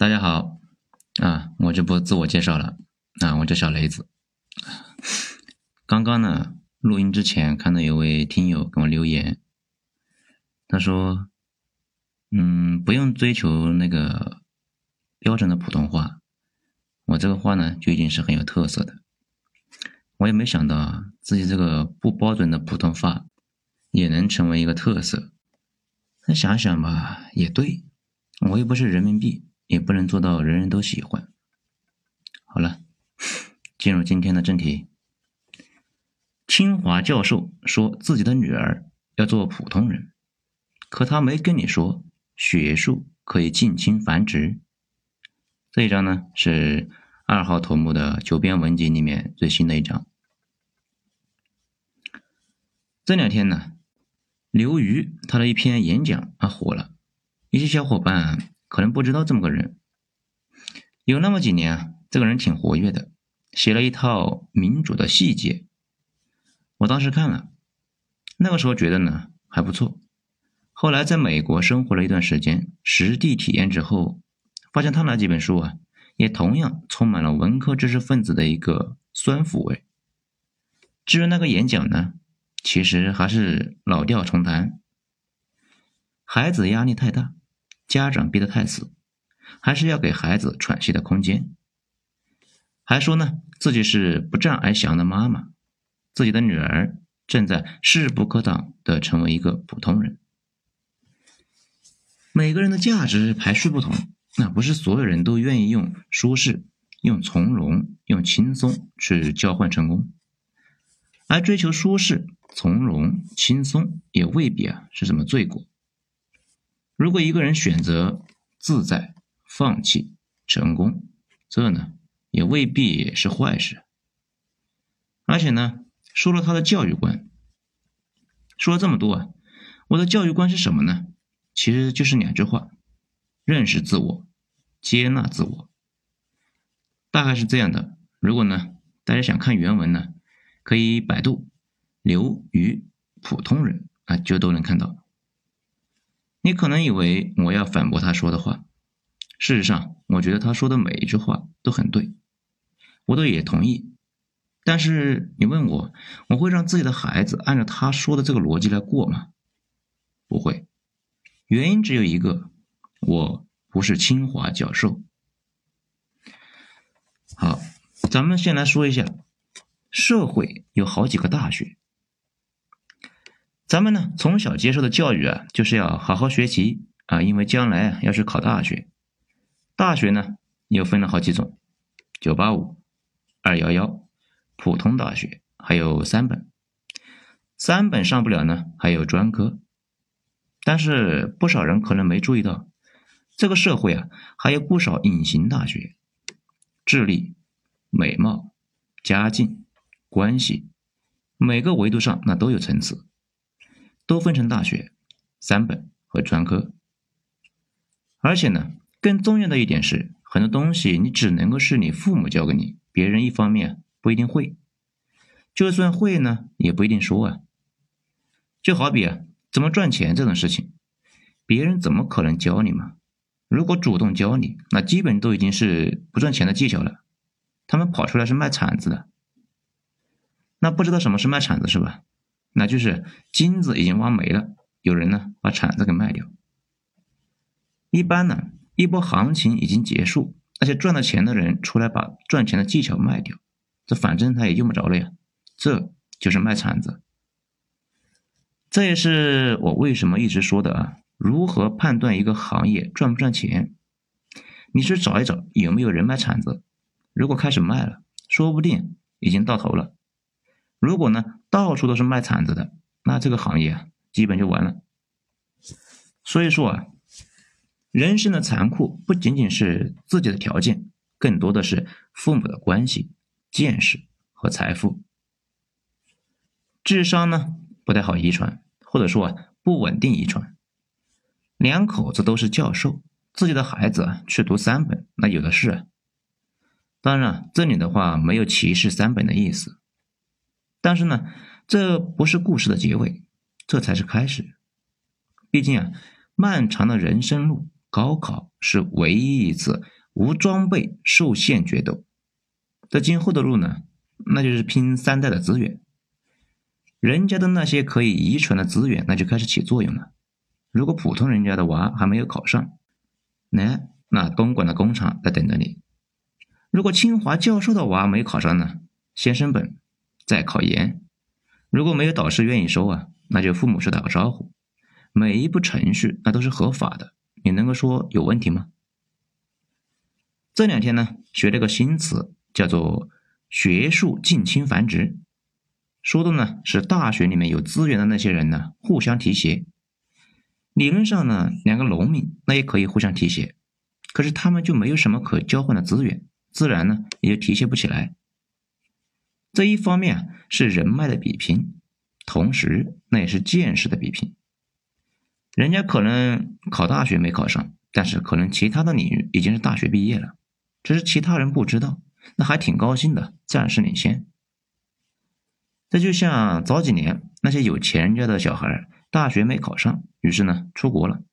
大家好，啊，我就不自我介绍了，啊，我叫小雷子。刚刚呢，录音之前看到有位听友给我留言，他说，嗯，不用追求那个标准的普通话，我这个话呢就已经是很有特色的。我也没想到自己这个不标准的普通话也能成为一个特色。那想想吧，也对，我又不是人民币。也不能做到人人都喜欢。好了，进入今天的正题。清华教授说自己的女儿要做普通人，可他没跟你说学术可以近亲繁殖。这一章呢是二号头目的九编文集里面最新的一章。这两天呢，刘瑜他的一篇演讲啊火了，一些小伙伴。可能不知道这么个人，有那么几年啊，这个人挺活跃的，写了一套民主的细节。我当时看了，那个时候觉得呢还不错。后来在美国生活了一段时间，实地体验之后，发现他那几本书啊，也同样充满了文科知识分子的一个酸腐味。至于那个演讲呢，其实还是老调重弹，孩子压力太大。家长逼得太死，还是要给孩子喘息的空间。还说呢，自己是不战而降的妈妈，自己的女儿正在势不可挡的成为一个普通人。每个人的价值排序不同，那不是所有人都愿意用舒适、用从容、用轻松去交换成功，而追求舒适、从容、轻松也未必啊是什么罪过。如果一个人选择自在、放弃成功，这呢也未必是坏事。而且呢，说了他的教育观，说了这么多啊，我的教育观是什么呢？其实就是两句话：认识自我，接纳自我。大概是这样的。如果呢，大家想看原文呢，可以百度“刘瑜普通人”啊，就都能看到。你可能以为我要反驳他说的话，事实上，我觉得他说的每一句话都很对，我都也同意。但是你问我，我会让自己的孩子按照他说的这个逻辑来过吗？不会，原因只有一个，我不是清华教授。好，咱们先来说一下，社会有好几个大学。咱们呢，从小接受的教育啊，就是要好好学习啊，因为将来啊要去考大学。大学呢又分了好几种：九八五、二幺幺、普通大学，还有三本。三本上不了呢，还有专科。但是不少人可能没注意到，这个社会啊，还有不少隐形大学，智力、美貌、家境、关系，每个维度上那都有层次。都分成大学、三本和专科，而且呢，更重要的一点是，很多东西你只能够是你父母教给你，别人一方面不一定会，就算会呢，也不一定说啊。就好比啊，怎么赚钱这种事情，别人怎么可能教你嘛？如果主动教你，那基本都已经是不赚钱的技巧了。他们跑出来是卖铲子的，那不知道什么是卖铲子是吧？那就是金子已经挖没了，有人呢把铲子给卖掉。一般呢，一波行情已经结束，那些赚了钱的人出来把赚钱的技巧卖掉，这反正他也用不着了呀。这就是卖铲子。这也是我为什么一直说的啊，如何判断一个行业赚不赚钱？你去找一找有没有人卖铲子，如果开始卖了，说不定已经到头了。如果呢，到处都是卖铲子的，那这个行业啊，基本就完了。所以说啊，人生的残酷不仅仅是自己的条件，更多的是父母的关系、见识和财富。智商呢不太好遗传，或者说啊不稳定遗传。两口子都是教授，自己的孩子啊去读三本，那有的是。当然，这里的话没有歧视三本的意思。但是呢，这不是故事的结尾，这才是开始。毕竟啊，漫长的人生路高考是唯一一次无装备受限决斗。在今后的路呢，那就是拼三代的资源。人家的那些可以遗传的资源，那就开始起作用了。如果普通人家的娃还没有考上，那那东莞的工厂在等着你。如果清华教授的娃没考上呢，先升本，再考研。如果没有导师愿意收啊，那就父母去打个招呼。每一步程序那都是合法的，你能够说有问题吗？这两天呢，学了个新词，叫做“学术近亲繁殖”，说的呢是大学里面有资源的那些人呢互相提携。理论上呢，两个农民那也可以互相提携，可是他们就没有什么可交换的资源，自然呢也就提携不起来。这一方面啊是人脉的比拼，同时那也是见识的比拼。人家可能考大学没考上，但是可能其他的领域已经是大学毕业了，只是其他人不知道，那还挺高兴的，暂时领先。这就像早几年那些有钱人家的小孩，大学没考上，于是呢出国了。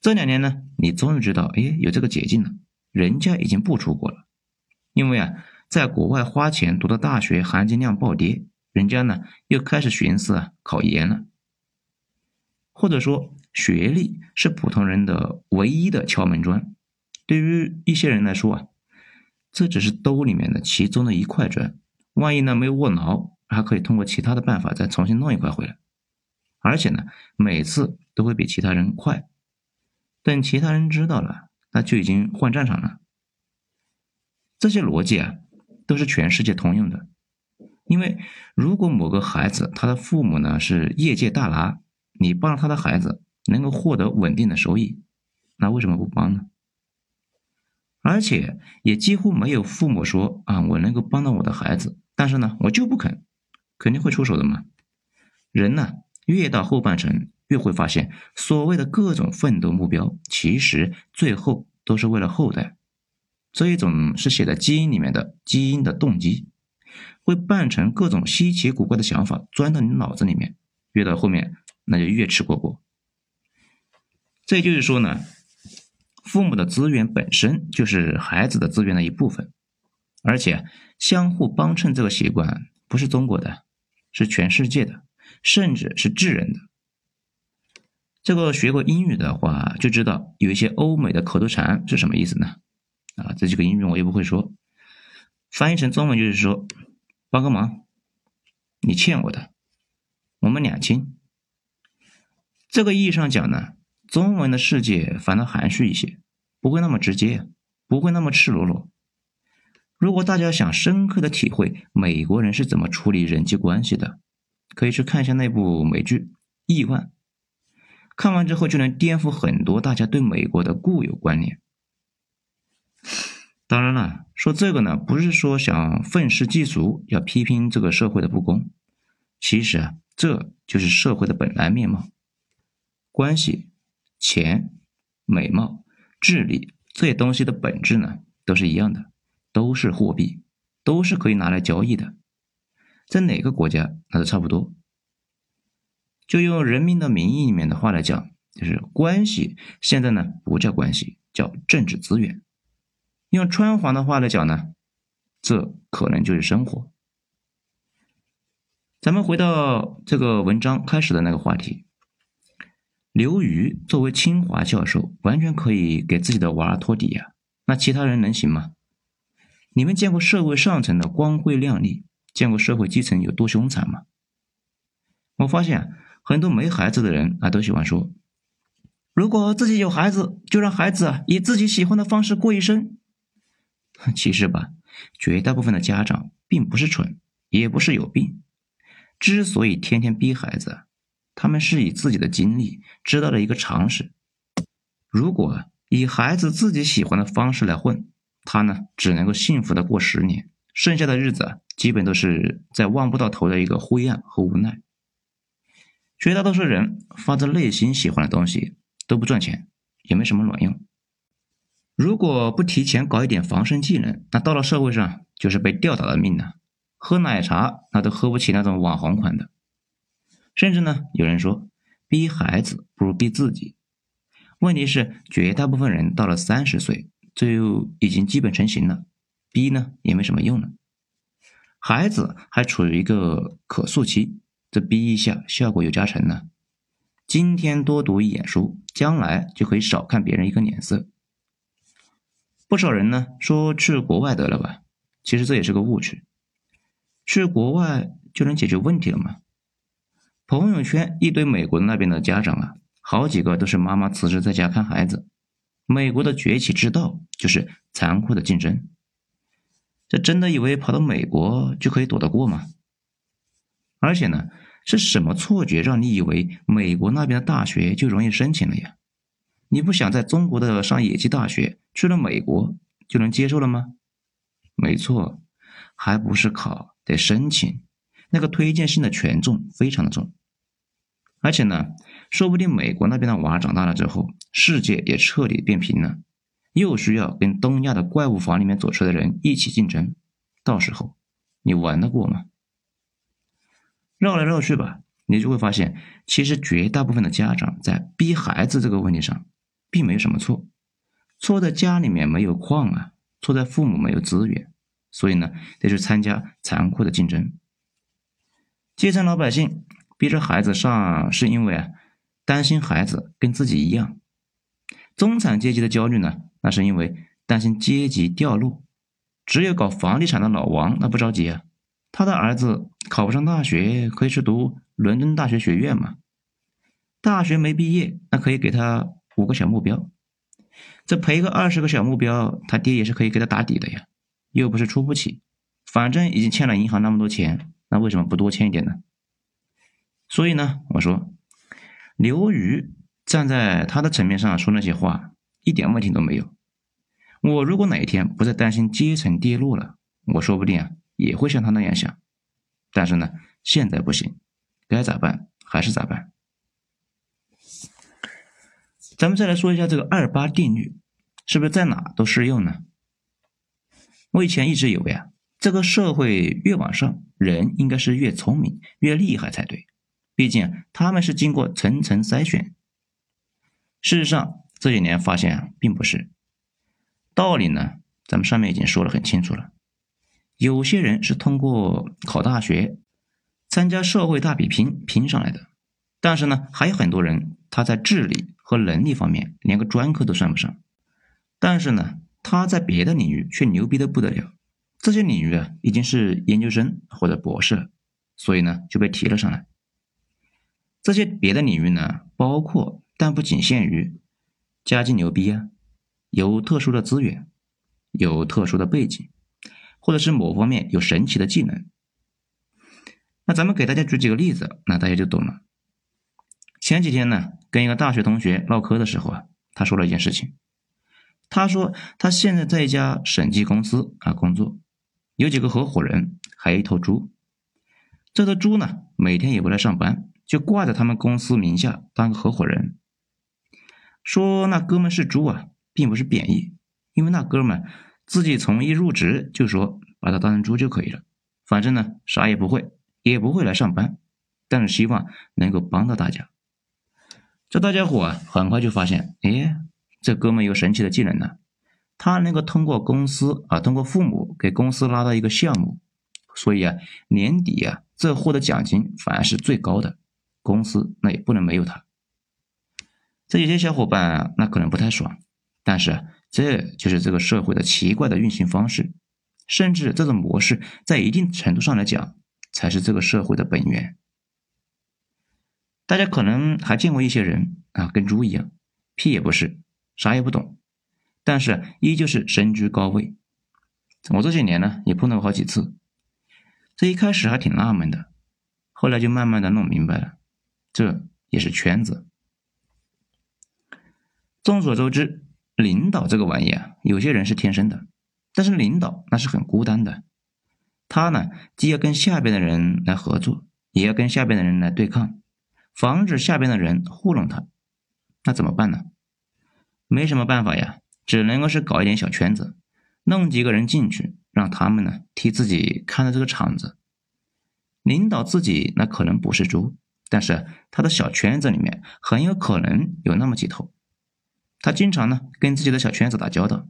这两年呢，你终于知道，哎，有这个捷径了，人家已经不出国了，因为啊，在国外花钱读的大学含金量暴跌，人家呢又开始寻思啊考研了。或者说，学历是普通人的唯一的敲门砖。对于一些人来说啊，这只是兜里面的其中的一块砖。万一呢没有握牢，还可以通过其他的办法再重新弄一块回来。而且呢，每次都会比其他人快。等其他人知道了，那就已经换战场了。这些逻辑啊，都是全世界通用的。因为如果某个孩子他的父母呢是业界大拿。你帮他的孩子能够获得稳定的收益，那为什么不帮呢？而且也几乎没有父母说啊，我能够帮到我的孩子，但是呢，我就不肯，肯定会出手的嘛。人呢，越到后半程，越会发现，所谓的各种奋斗目标，其实最后都是为了后代。这一种是写在基因里面的基因的动机，会扮成各种稀奇古怪的想法钻到你脑子里面，越到后面。那就越吃果果。这就是说呢，父母的资源本身就是孩子的资源的一部分，而且相互帮衬这个习惯不是中国的，是全世界的，甚至是智人的。这个学过英语的话就知道，有一些欧美的口头禅是什么意思呢？啊，这几个英语我也不会说，翻译成中文就是说，帮个忙，你欠我的，我们两清。这个意义上讲呢，中文的世界反倒含蓄一些，不会那么直接，不会那么赤裸裸。如果大家想深刻的体会美国人是怎么处理人际关系的，可以去看一下那部美剧《亿万》，看完之后就能颠覆很多大家对美国的固有观念。当然了，说这个呢，不是说想愤世嫉俗，要批评这个社会的不公，其实啊，这就是社会的本来面貌。关系、钱、美貌、智力这些东西的本质呢，都是一样的，都是货币，都是可以拿来交易的，在哪个国家那都差不多。就用《人民的名义》里面的话来讲，就是关系现在呢不叫关系，叫政治资源。用川黄的话来讲呢，这可能就是生活。咱们回到这个文章开始的那个话题。刘瑜作为清华教授，完全可以给自己的娃托底呀。那其他人能行吗？你们见过社会上层的光辉亮丽，见过社会基层有多凶残吗？我发现很多没孩子的人啊，都喜欢说：如果自己有孩子，就让孩子以自己喜欢的方式过一生。其实吧，绝大部分的家长并不是蠢，也不是有病，之所以天天逼孩子。他们是以自己的经历知道了一个常识：如果以孩子自己喜欢的方式来混，他呢只能够幸福的过十年，剩下的日子基本都是在望不到头的一个灰暗和无奈。绝大多数人发自内心喜欢的东西都不赚钱，也没什么卵用。如果不提前搞一点防身技能，那到了社会上就是被吊打的命呢。喝奶茶那都喝不起那种网红款的。甚至呢，有人说，逼孩子不如逼自己。问题是，绝大部分人到了三十岁就已经基本成型了，逼呢也没什么用了。孩子还处于一个可塑期，这逼一下效果有加成呢。今天多读一眼书，将来就可以少看别人一个脸色。不少人呢说去国外得了吧，其实这也是个误区。去国外就能解决问题了吗？朋友圈一堆美国那边的家长啊，好几个都是妈妈辞职在家看孩子。美国的崛起之道就是残酷的竞争。这真的以为跑到美国就可以躲得过吗？而且呢，是什么错觉让你以为美国那边的大学就容易申请了呀？你不想在中国的上野鸡大学，去了美国就能接受了吗？没错，还不是考得申请，那个推荐信的权重非常的重。而且呢，说不定美国那边的娃长大了之后，世界也彻底变平了，又需要跟东亚的怪物房里面走出的人一起竞争，到时候你玩得过吗？绕来绕去吧，你就会发现，其实绝大部分的家长在逼孩子这个问题上，并没有什么错，错在家里面没有矿啊，错在父母没有资源，所以呢，得去参加残酷的竞争，基层老百姓。逼着孩子上，是因为啊，担心孩子跟自己一样；中产阶级的焦虑呢，那是因为担心阶级掉落。只有搞房地产的老王，那不着急啊，他的儿子考不上大学，可以去读伦敦大学学院嘛。大学没毕业，那可以给他五个小目标，这赔个二十个小目标，他爹也是可以给他打底的呀，又不是出不起，反正已经欠了银行那么多钱，那为什么不多欠一点呢？所以呢，我说，刘瑜站在他的层面上说那些话，一点问题都没有。我如果哪一天不再担心阶层跌落了，我说不定啊也会像他那样想。但是呢，现在不行，该咋办还是咋办。咱们再来说一下这个二八定律，是不是在哪都适用呢？我以前一直以为啊，这个社会越往上，人应该是越聪明、越厉害才对。毕竟他们是经过层层筛选。事实上，这几年发现啊并不是。道理呢，咱们上面已经说的很清楚了。有些人是通过考大学、参加社会大比拼拼上来的，但是呢，还有很多人他在智力和能力方面连个专科都算不上，但是呢，他在别的领域却牛逼的不得了。这些领域啊，已经是研究生或者博士了，所以呢，就被提了上来。这些别的领域呢，包括但不仅限于家境牛逼啊，有特殊的资源，有特殊的背景，或者是某方面有神奇的技能。那咱们给大家举几个例子，那大家就懂了。前几天呢，跟一个大学同学唠嗑的时候啊，他说了一件事情。他说他现在在一家审计公司啊工作，有几个合伙人，还有一头猪。这头猪呢，每天也不来上班。就挂在他们公司名下当个合伙人，说那哥们是猪啊，并不是贬义，因为那哥们自己从一入职就说把他当成猪就可以了，反正呢啥也不会，也不会来上班，但是希望能够帮到大家。这大家伙啊，很快就发现，哎，这哥们有神奇的技能呢，他能够通过公司啊，通过父母给公司拉到一个项目，所以啊，年底啊，这获得奖金反而是最高的。公司那也不能没有他。这有些小伙伴啊，那可能不太爽，但是这就是这个社会的奇怪的运行方式，甚至这种模式在一定程度上来讲，才是这个社会的本源。大家可能还见过一些人啊，跟猪一样，屁也不是，啥也不懂，但是依旧是身居高位。我这些年呢，也碰到过好几次，这一开始还挺纳闷的，后来就慢慢的弄明白了。这也是圈子。众所周知，领导这个玩意啊，有些人是天生的，但是领导那是很孤单的。他呢，既要跟下边的人来合作，也要跟下边的人来对抗，防止下边的人糊弄他。那怎么办呢？没什么办法呀，只能够是搞一点小圈子，弄几个人进去，让他们呢替自己看着这个场子。领导自己那可能不是猪。但是他的小圈子里面很有可能有那么几头，他经常呢跟自己的小圈子打交道，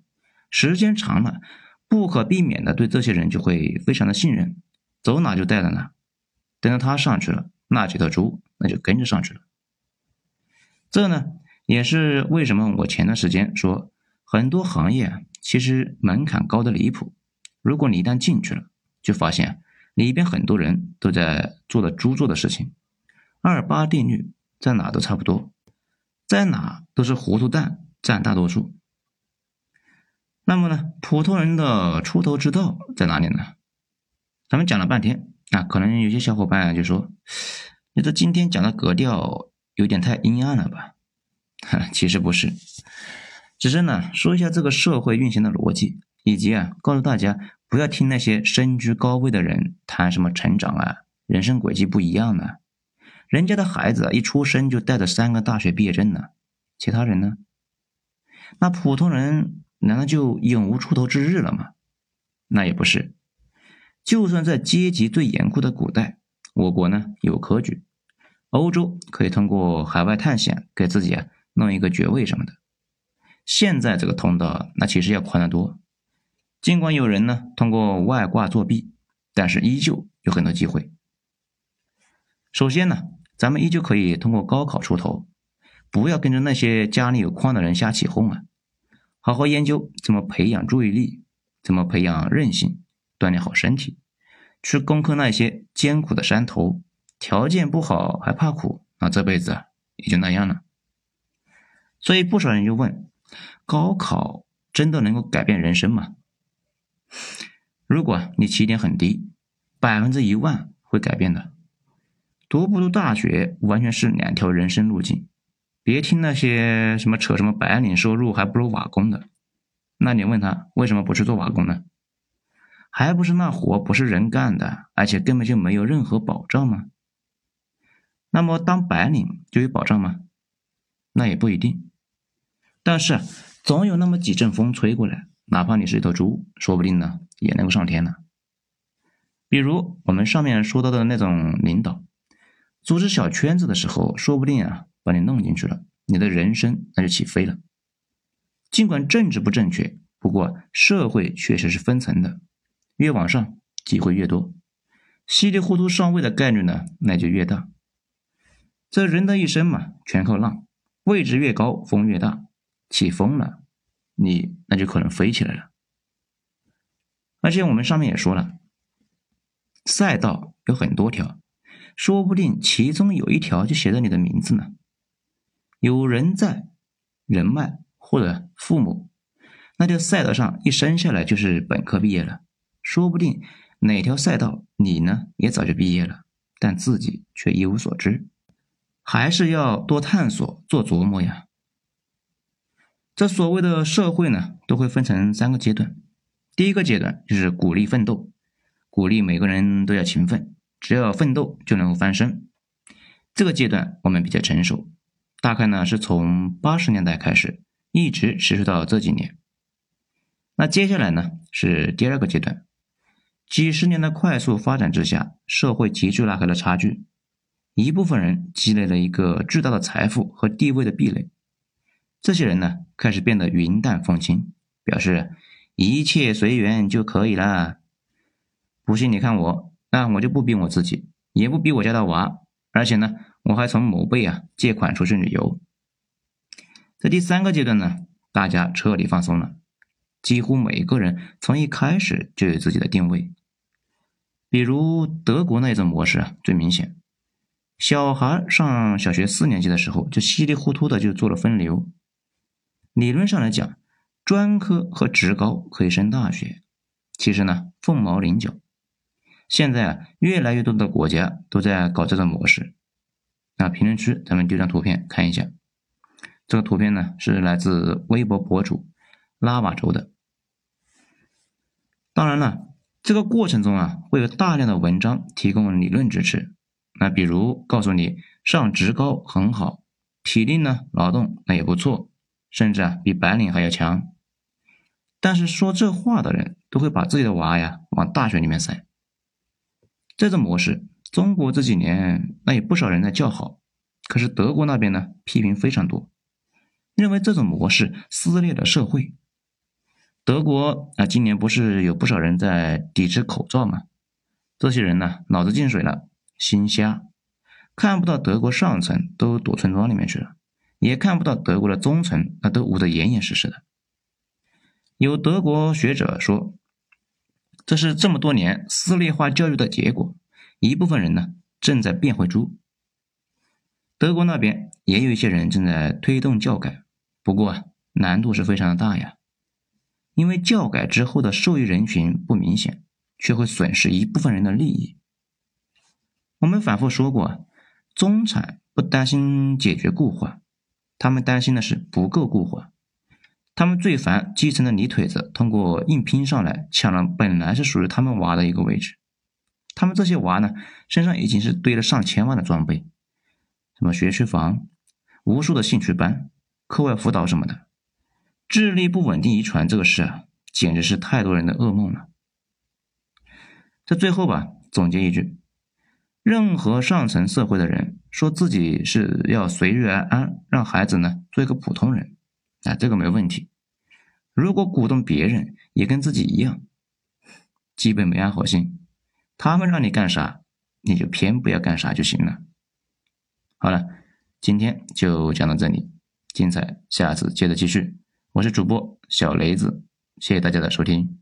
时间长了，不可避免的对这些人就会非常的信任，走哪就带到哪。等到他上去了，那几头猪那就跟着上去了。这呢也是为什么我前段时间说很多行业啊，其实门槛高的离谱。如果你一旦进去了，就发现里边很多人都在做的猪做的事情。二八定律在哪都差不多。在哪都是糊涂蛋占大多数。那么呢，普通人的出头之道在哪里呢？咱们讲了半天啊，可能有些小伙伴就说：“你这今天讲的格调有点太阴暗了吧？”哈，其实不是，只是呢说一下这个社会运行的逻辑，以及啊告诉大家不要听那些身居高位的人谈什么成长啊，人生轨迹不一样呢。人家的孩子一出生就带着三个大学毕业证呢，其他人呢？那普通人难道就永无出头之日了吗？那也不是。就算在阶级最严酷的古代，我国呢有科举，欧洲可以通过海外探险给自己啊弄一个爵位什么的。现在这个通道那其实要宽得多。尽管有人呢通过外挂作弊，但是依旧有很多机会。首先呢。咱们依旧可以通过高考出头，不要跟着那些家里有矿的人瞎起哄啊！好好研究怎么培养注意力，怎么培养韧性，锻炼好身体，去攻克那些艰苦的山头。条件不好还怕苦，那这辈子也就那样了。所以不少人就问：高考真的能够改变人生吗？如果你起点很低，百分之一万会改变的。读不读大学完全是两条人生路径，别听那些什么扯什么白领收入还不如瓦工的。那你问他为什么不去做瓦工呢？还不是那活不是人干的，而且根本就没有任何保障吗？那么当白领就有保障吗？那也不一定。但是总有那么几阵风吹过来，哪怕你是一头猪，说不定呢也能够上天呢。比如我们上面说到的那种领导。组织小圈子的时候，说不定啊，把你弄进去了，你的人生那就起飞了。尽管政治不正确，不过社会确实是分层的，越往上机会越多，稀里糊涂上位的概率呢，那就越大。这人的一生嘛，全靠浪，位置越高，风越大，起风了，你那就可能飞起来了。而且我们上面也说了，赛道有很多条。说不定其中有一条就写着你的名字呢。有人在，人脉或者父母，那就赛道上一生下来就是本科毕业了。说不定哪条赛道你呢也早就毕业了，但自己却一无所知。还是要多探索，做琢磨呀。这所谓的社会呢，都会分成三个阶段。第一个阶段就是鼓励奋斗，鼓励每个人都要勤奋。只要奋斗就能够翻身，这个阶段我们比较成熟，大概呢是从八十年代开始，一直持续到这几年。那接下来呢是第二个阶段，几十年的快速发展之下，社会急剧拉开了差距，一部分人积累了一个巨大的财富和地位的壁垒，这些人呢开始变得云淡风轻，表示一切随缘就可以了。不信你看我。那我就不逼我自己，也不逼我家的娃，而且呢，我还从某辈啊借款出去旅游。在第三个阶段呢，大家彻底放松了，几乎每个人从一开始就有自己的定位。比如德国那一种模式啊，最明显。小孩上小学四年级的时候，就稀里糊涂的就做了分流。理论上来讲，专科和职高可以升大学，其实呢，凤毛麟角。现在啊，越来越多的国家都在搞这种模式。那评论区咱们丢张图片看一下。这个图片呢是来自微博博主拉瓦州的。当然了，这个过程中啊会有大量的文章提供理论支持。那比如告诉你上职高很好，体力呢劳动那也不错，甚至啊比白领还要强。但是说这话的人都会把自己的娃呀往大学里面塞。这种模式，中国这几年那有不少人在叫好，可是德国那边呢批评非常多。认为这种模式撕裂了社会。德国啊，今年不是有不少人在抵制口罩吗？这些人呢，脑子进水了，心瞎，看不到德国上层都躲村庄里面去了，也看不到德国的中层那都捂得严严实实的。有德国学者说，这是这么多年撕裂化教育的结果。一部分人呢，正在变回猪。德国那边也有一些人正在推动教改，不过，难度是非常的大呀，因为教改之后的受益人群不明显。却会损失一部分人的利益。我们反复说过，中产不担心解决固化，他们担心的是不够固化。他们最烦基层的泥腿子通过硬拼上来抢了本来是属于他们娃的一个位置。他们这些娃呢，身上已经是堆了上千万的装备，什么学区房、无数的兴趣班、课外辅导什么的，智力不稳定遗传这个事啊，简直是太多人的噩梦了。在最后吧，总结一句：任何上层社会的人说自己是要随遇而安，让孩子呢做一个普通人，啊，这个没问题。如果鼓动别人也跟自己一样，基本没安好心。他们让你干啥，你就偏不要干啥就行了。好了，今天就讲到这里，精彩下次接着继续。我是主播小雷子，谢谢大家的收听。